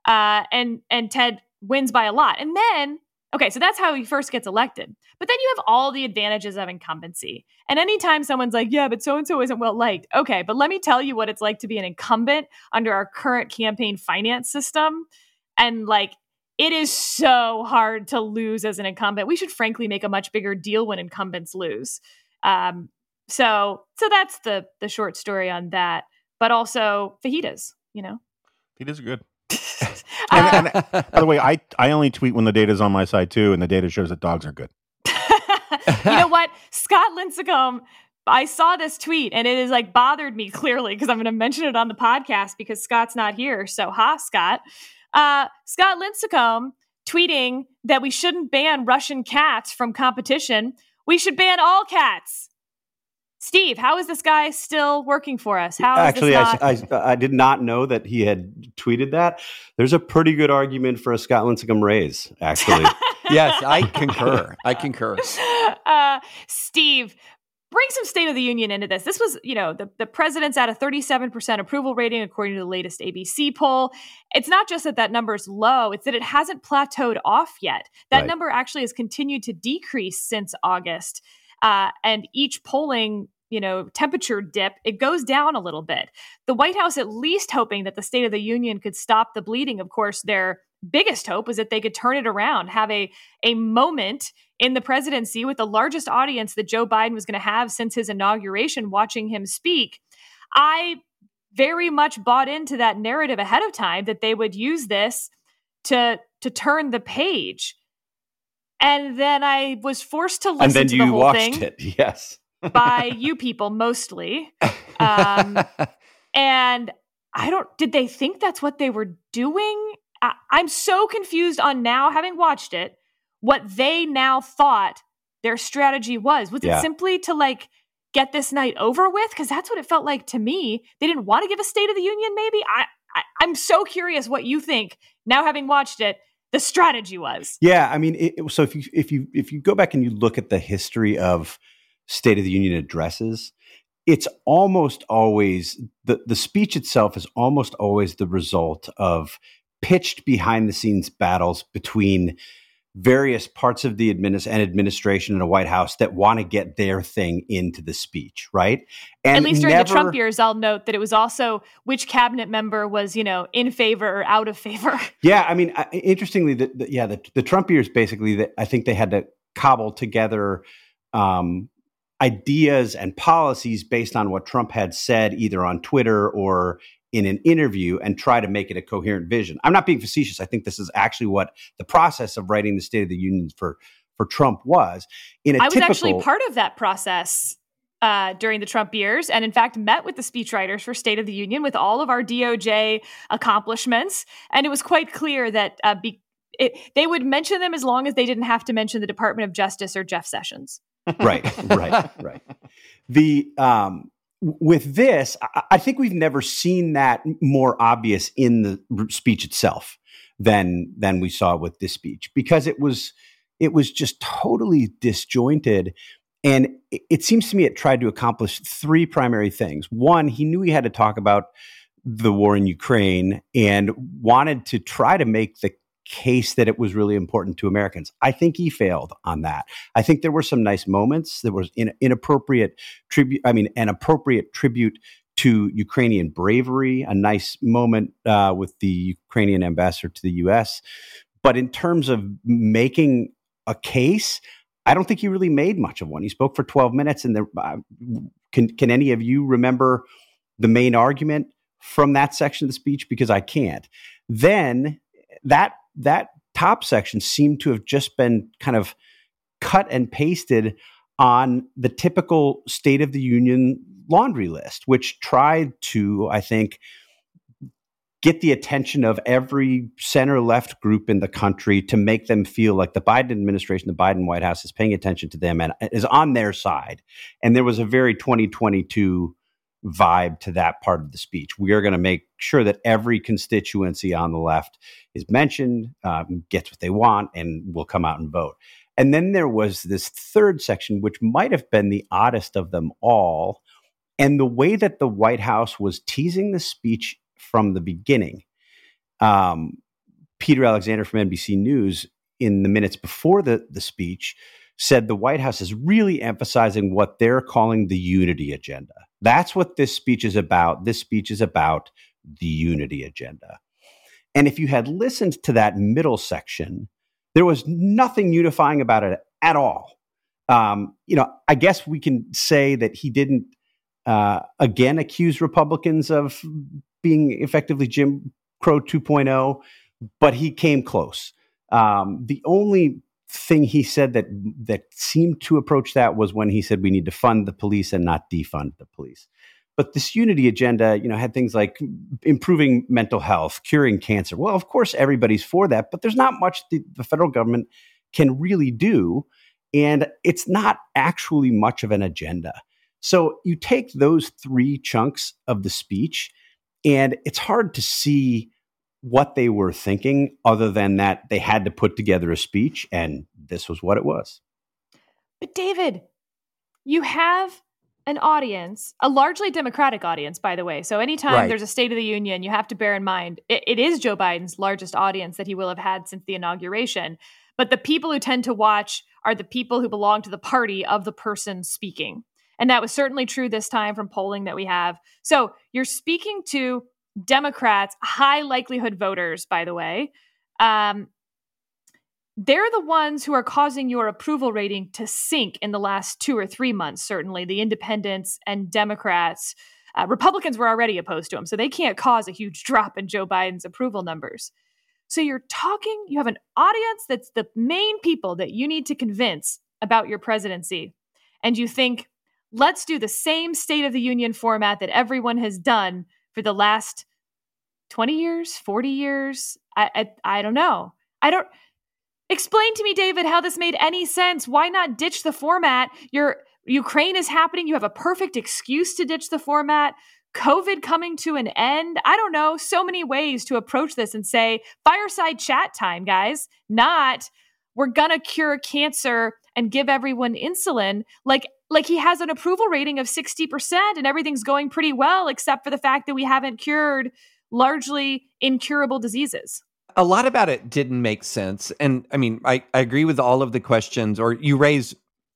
Uh, and, and Ted wins by a lot. And then, okay, so that's how he first gets elected. But then you have all the advantages of incumbency. And anytime someone's like, yeah, but so and so isn't well liked, okay, but let me tell you what it's like to be an incumbent under our current campaign finance system. And like, it is so hard to lose as an incumbent. We should frankly make a much bigger deal when incumbents lose. Um, so so that's the the short story on that. But also fajitas, you know. Fajitas are good. [LAUGHS] and, and, [LAUGHS] by the way, I I only tweet when the data is on my side too, and the data shows that dogs are good. [LAUGHS] you know what, Scott Lincicome I saw this tweet and it has like bothered me clearly because I'm going to mention it on the podcast because Scott's not here. So, ha, Scott. Uh, Scott Lincicome tweeting that we shouldn't ban Russian cats from competition. We should ban all cats. Steve, how is this guy still working for us? How actually? Not- I, I, I, did not know that he had tweeted that. There's a pretty good argument for a Scott Lincicome raise, actually. [LAUGHS] yes, I concur. I concur. Uh, Steve, bring some State of the Union into this. This was, you know, the, the president's at a 37% approval rating according to the latest ABC poll. It's not just that that number is low, it's that it hasn't plateaued off yet. That right. number actually has continued to decrease since August. Uh, and each polling you know temperature dip it goes down a little bit the white house at least hoping that the state of the union could stop the bleeding of course their biggest hope was that they could turn it around have a a moment in the presidency with the largest audience that Joe Biden was going to have since his inauguration, watching him speak. I very much bought into that narrative ahead of time that they would use this to to turn the page. And then I was forced to listen to the stuff. and then to you the whole watched thing it. [LAUGHS] Yes. by you people mostly. Um, [LAUGHS] and I don't did they think that's what they were doing? I, I'm so confused on now having watched it what they now thought their strategy was. Was yeah. it simply to like get this night over with? Because that's what it felt like to me. They didn't want to give a State of the Union, maybe. I, I I'm so curious what you think now, having watched it. The strategy was. Yeah, I mean, it, so if you if you if you go back and you look at the history of State of the Union addresses, it's almost always the the speech itself is almost always the result of pitched behind the scenes battles between various parts of the administ- and administration in the White House that want to get their thing into the speech, right? And At least during never, the Trump years, I'll note that it was also which cabinet member was, you know, in favor or out of favor. [LAUGHS] Yeah, I mean, interestingly, the, the, yeah, the, the Trump years basically, that I think they had to cobble together um, ideas and policies based on what Trump had said, either on Twitter or in an interview and try to make it a coherent vision. I'm not being facetious. I think this is actually what the process of writing the State of the Union for for Trump was. In a I was typical, actually part of that process uh, during the Trump years, and in fact met with the speechwriters for State of the Union with all of our DOJ accomplishments, and it was quite clear that uh, be, it, they would mention them as long as they didn't have to mention the Department of Justice or Jeff Sessions. right, right, right. [LAUGHS] The um, with this, I think we've never seen that more obvious in the speech itself than than we saw with this speech because it was it was just totally disjointed. And it seems to me it tried to accomplish three primary things. One he knew he had to talk about the war in ukraine and wanted to try to make the case that it was really important to Americans. I think he failed on that. I think there were some nice moments. There was in, inappropriate tribute. I mean, an appropriate tribute to Ukrainian bravery. A nice moment uh, with the Ukrainian ambassador to the U.S. But in terms of making a case, I don't think he really made much of one. He spoke for 12 minutes, and there, uh, can can any of you remember the main argument from that section of the speech? Because I can't. Then that that top section seemed to have just been kind of cut and pasted on the typical State of the Union laundry list, which tried to, I think, get the attention of every center left group in the country to make them feel like the Biden administration, the Biden White House is paying attention to them and is on their side. And there was a very 2022 vibe to that part of the speech. We are going to make sure that every constituency on the left is mentioned, um, gets what they want, and will come out and vote. And then there was this third section, which might have been the oddest of them all. And the way that the White House was teasing the speech from the beginning. Um, Peter Alexander from NBC News, in the minutes before the, the speech, said the White House is really emphasizing what they're calling the unity agenda. That's what this speech is about. This speech is about the unity agenda. And if you had listened to that middle section, there was nothing unifying about it at all. Um, you know, I guess we can say that he didn't uh, again accuse Republicans of being effectively Jim Crow 2.0, but he came close. Um, the only thing he said that that seemed to approach that was when he said we need to fund the police and not defund the police. But this unity agenda, you know, had things like improving mental health, curing cancer. Well, of course, everybody's for that, but there's not much the, the federal government can really do, and it's not actually much of an agenda. So you take those three chunks of the speech, and it's hard to see what they were thinking other than that they had to put together a speech and this was what it was. But David, you have an audience, a largely Democratic audience, by the way. So anytime right. there's a State of the Union, you have to bear in mind it, it is Joe Biden's largest audience that he will have had since the inauguration. But the people who tend to watch are the people who belong to the party of the person speaking. And that was certainly true this time from polling that we have. So you're speaking to Democrats, high likelihood voters, by the way, um, they're the ones who are causing your approval rating to sink in the last two or three months, certainly. The independents and Democrats. Uh, Republicans were already opposed to him, so they can't cause a huge [LAUGHS] drop in Joe Biden's approval numbers. So you're talking, you have an audience that's the main people that you need to convince about your presidency. And you think, let's do the same State of the Union format that everyone has done for the last 20 years, 40 years. I, I, I don't know. I don't explain to me, David, how this made any sense. Why not ditch the format? Your Ukraine is happening. You have a perfect excuse to ditch the format. COVID coming to an end. I don't know. So many ways to approach this and say, fireside chat time, guys, not we're gonna cure cancer and give everyone insulin. Like like he has an approval rating of 60% and everything's going pretty well except for the fact that we haven't cured largely incurable diseases. a lot about it didn't make sense. And I mean, I, I agree with all of the questions, or you raise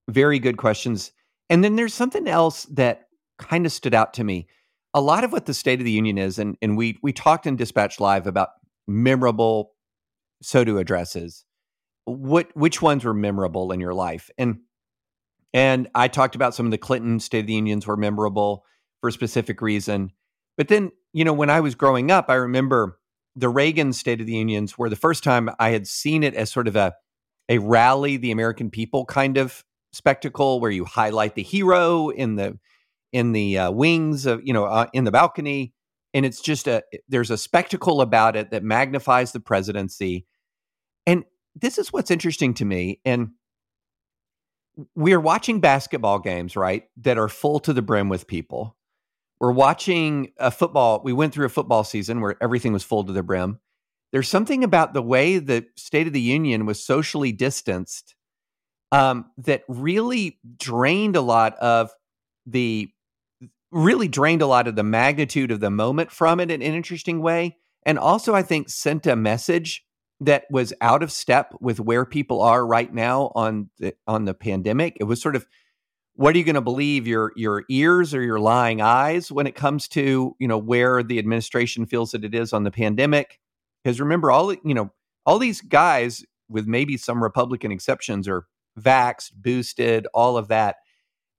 very good questions. And then there's something else that kind of stood out to me. A lot of what the State of the Union is, and, and we we talked in Dispatch Live about memorable SOTU addresses. What which ones were memorable in your life? And and I talked about some of the Clinton State of the Unions were memorable for a specific reason. But then, you know, when I was growing up, I remember the Reagan State of the Unions were the first time I had seen it as sort of a a rally the American people kind of spectacle where you highlight the hero in the in the uh, wings of you know uh, in the balcony. And it's just a there's a spectacle about it that magnifies the presidency. And this is what's interesting to me. And we're watching basketball games right that are full to the brim with people. We're watching a football we went through a football season where everything was full to the brim. There's something about the way the state of the union was socially distanced um, that really drained a lot of the really drained a lot of the magnitude of the moment from it in an interesting way. And also i think sent a message that was out of step with where people are right now on the on the pandemic. It was sort of what are you going to believe your your ears or your lying eyes when it comes to you know where the administration feels that it is on the pandemic? Because remember all you know all these guys with maybe some republican exceptions are vaxxed boosted all of that.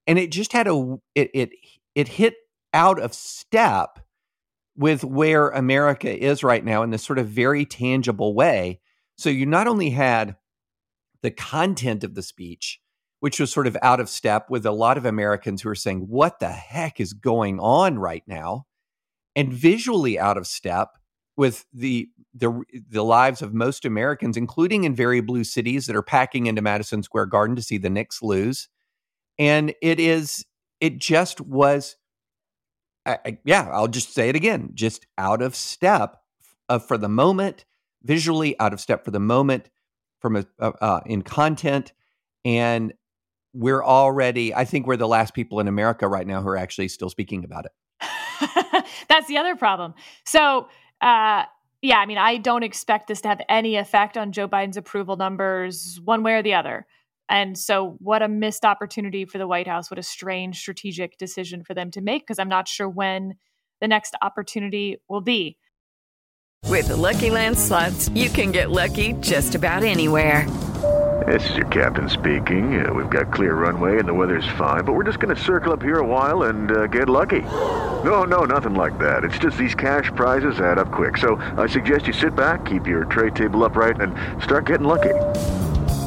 And it just had a it it it hit out of step with where america is right now in this sort of very tangible way so you not only had the content of the speech which was sort of out of step with a lot of Americans who are saying, What the heck is going on right now? And visually out of step with the, the, the lives of most Americans, including in very blue cities that are packing into Madison Square Garden to see the Knicks lose. And it is, it just was, I, I, yeah, I'll just say it again, just out of step uh, for the moment, visually out of step for the moment, from a, uh, uh, in content, and we're already, I think we're the last people in America right now who are actually still speaking about it. [LAUGHS] That's the other problem. So, uh, yeah, I mean, I don't expect this to have any effect on Joe Biden's approval numbers one way or the other. And so, what a missed opportunity for the White House. What a strange strategic decision for them to make because I'm not sure when the next opportunity will be. With the Lucky Land slots, you can get lucky just about anywhere. This is your captain speaking. Uh, we've got clear runway and the weather's fine, but we're just going to circle up here a while and uh, get lucky. No, no, nothing like that. It's just these cash prizes add up quick. So I suggest you sit back, keep your tray table upright, and start getting lucky.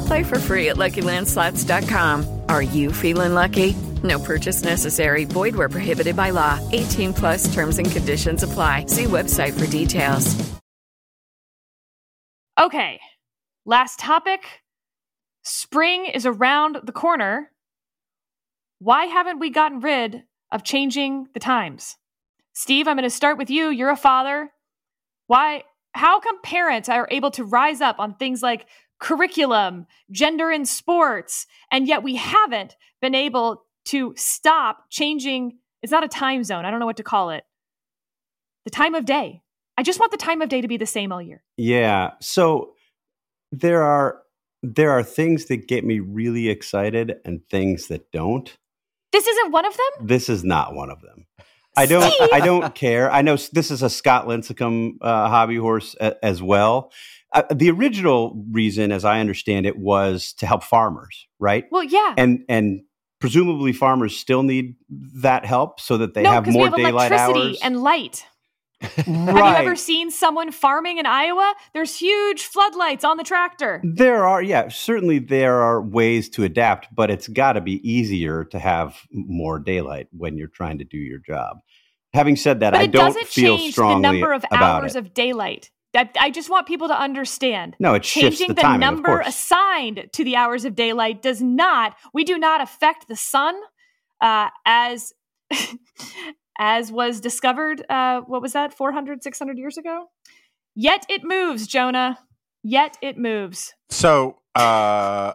Play for free at LuckyLandSlots.com. Are you feeling lucky? No purchase necessary. Void where prohibited by law. 18 plus terms and conditions apply. See website for details. Okay. Last topic Spring is around the corner. Why haven't we gotten rid of changing the times? Steve, I'm going to start with you. You're a father. Why how come parents are able to rise up on things like curriculum, gender in sports, and yet we haven't been able to stop changing it's not a time zone. I don't know what to call it. The time of day. I just want the time of day to be the same all year. Yeah. So there are there are things that get me really excited and things that don't. This isn't one of them? This is not one of them. I don't I don't care. I know this is a Scott Lincicome uh, hobby horse a, as well. Uh, the original reason as I understand it was to help farmers, right? Well, yeah. And and presumably farmers still need that help so that they no, have more we have daylight electricity hours and light. Right. [LAUGHS] Have you ever seen someone farming in Iowa? There's huge floodlights on the tractor. There are, yeah, certainly there are ways to adapt, but it's got to be easier to have more daylight when you're trying to do your job. Having said that, but I don't doesn't feel change strongly the number of about hours it. of daylight. That I just want people to understand. No, it shifts changing the timing, number assigned to the hours of daylight does not. We do not affect the sun uh, as [LAUGHS] as was discovered. Uh, what was that? 400, 600 years ago. Yet it moves, Jonah. Yet it moves. So uh,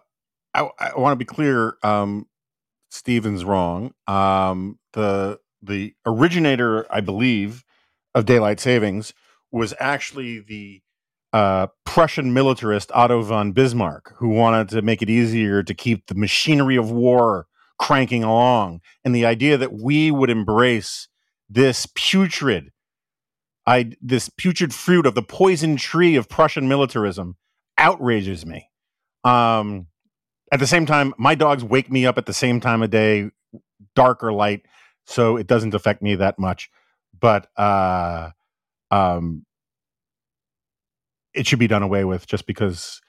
I, I want to be clear. Um, Steven's wrong. Um, the the originator, I believe, of daylight savings was actually the uh, Prussian militarist Otto von Bismarck, who wanted to make it easier to keep the machinery of war cranking along. And the idea that we would embrace this putrid, I, this putrid fruit of the poison tree of Prussian militarism outrages me. Um, at the same time, my dogs wake me up at the same time of day, dark or light, so it doesn't affect me that much. But uh, um, it should be done away with just because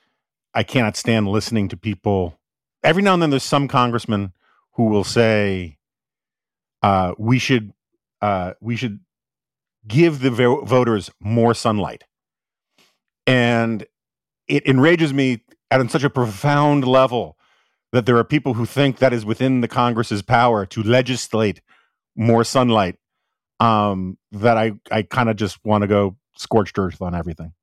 I cannot stand listening to people. Every now and then, there's some congressman who will say, uh, "We should, uh, we should give the vo- voters more sunlight," and it enrages me at such a profound level that there are people who think that is within the Congress's power to legislate more sunlight. Um, that I I kind of just want to go scorched earth on everything.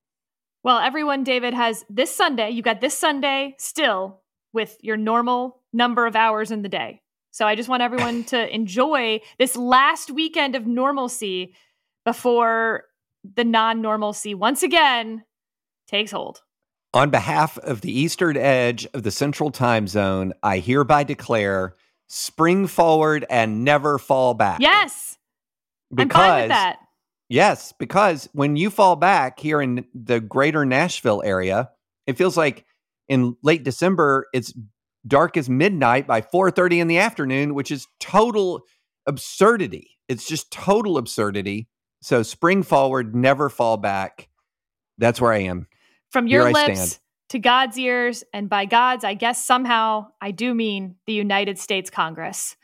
Well, everyone, David has this Sunday. You got this Sunday still with your normal number of hours in the day. So I just want everyone to enjoy this last weekend of normalcy before the non normalcy once again takes hold. On behalf of the eastern edge of the central time zone, I hereby declare spring forward and never fall back. Yes. I'm fine with that. Yes, because when you fall back here in the greater Nashville area, it feels like in late December it's dark as midnight by 4:30 in the afternoon, which is total absurdity. It's just total absurdity. So spring forward, never fall back. That's where I am. From your Here lips to God's ears, and by God's, I guess somehow I do mean the United States Congress.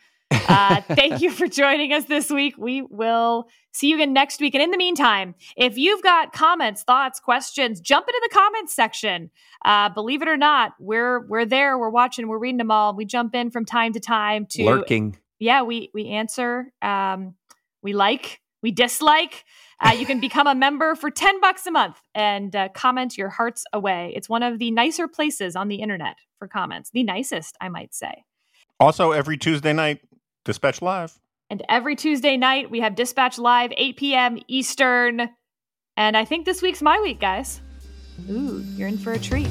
Uh, thank you for joining us this week. We will see you again next week. And in the meantime, if you've got comments, thoughts, questions, jump into the comments section. Uh, believe it or not, we're we're there. We're watching. We're reading them all. We jump in from time to time to Lurking. Yeah, we we answer. Um, we like. We dislike. Uh, you can become a member for 10 bucks a month and uh, comment your hearts away. It's one of the nicer places on the internet for comments. The nicest, I might say. Also, every Tuesday night, Dispatch Live. And every Tuesday night, we have Dispatch Live, 8 p.m. Eastern. And I think this week's my week, guys. Ooh, you're in for a treat.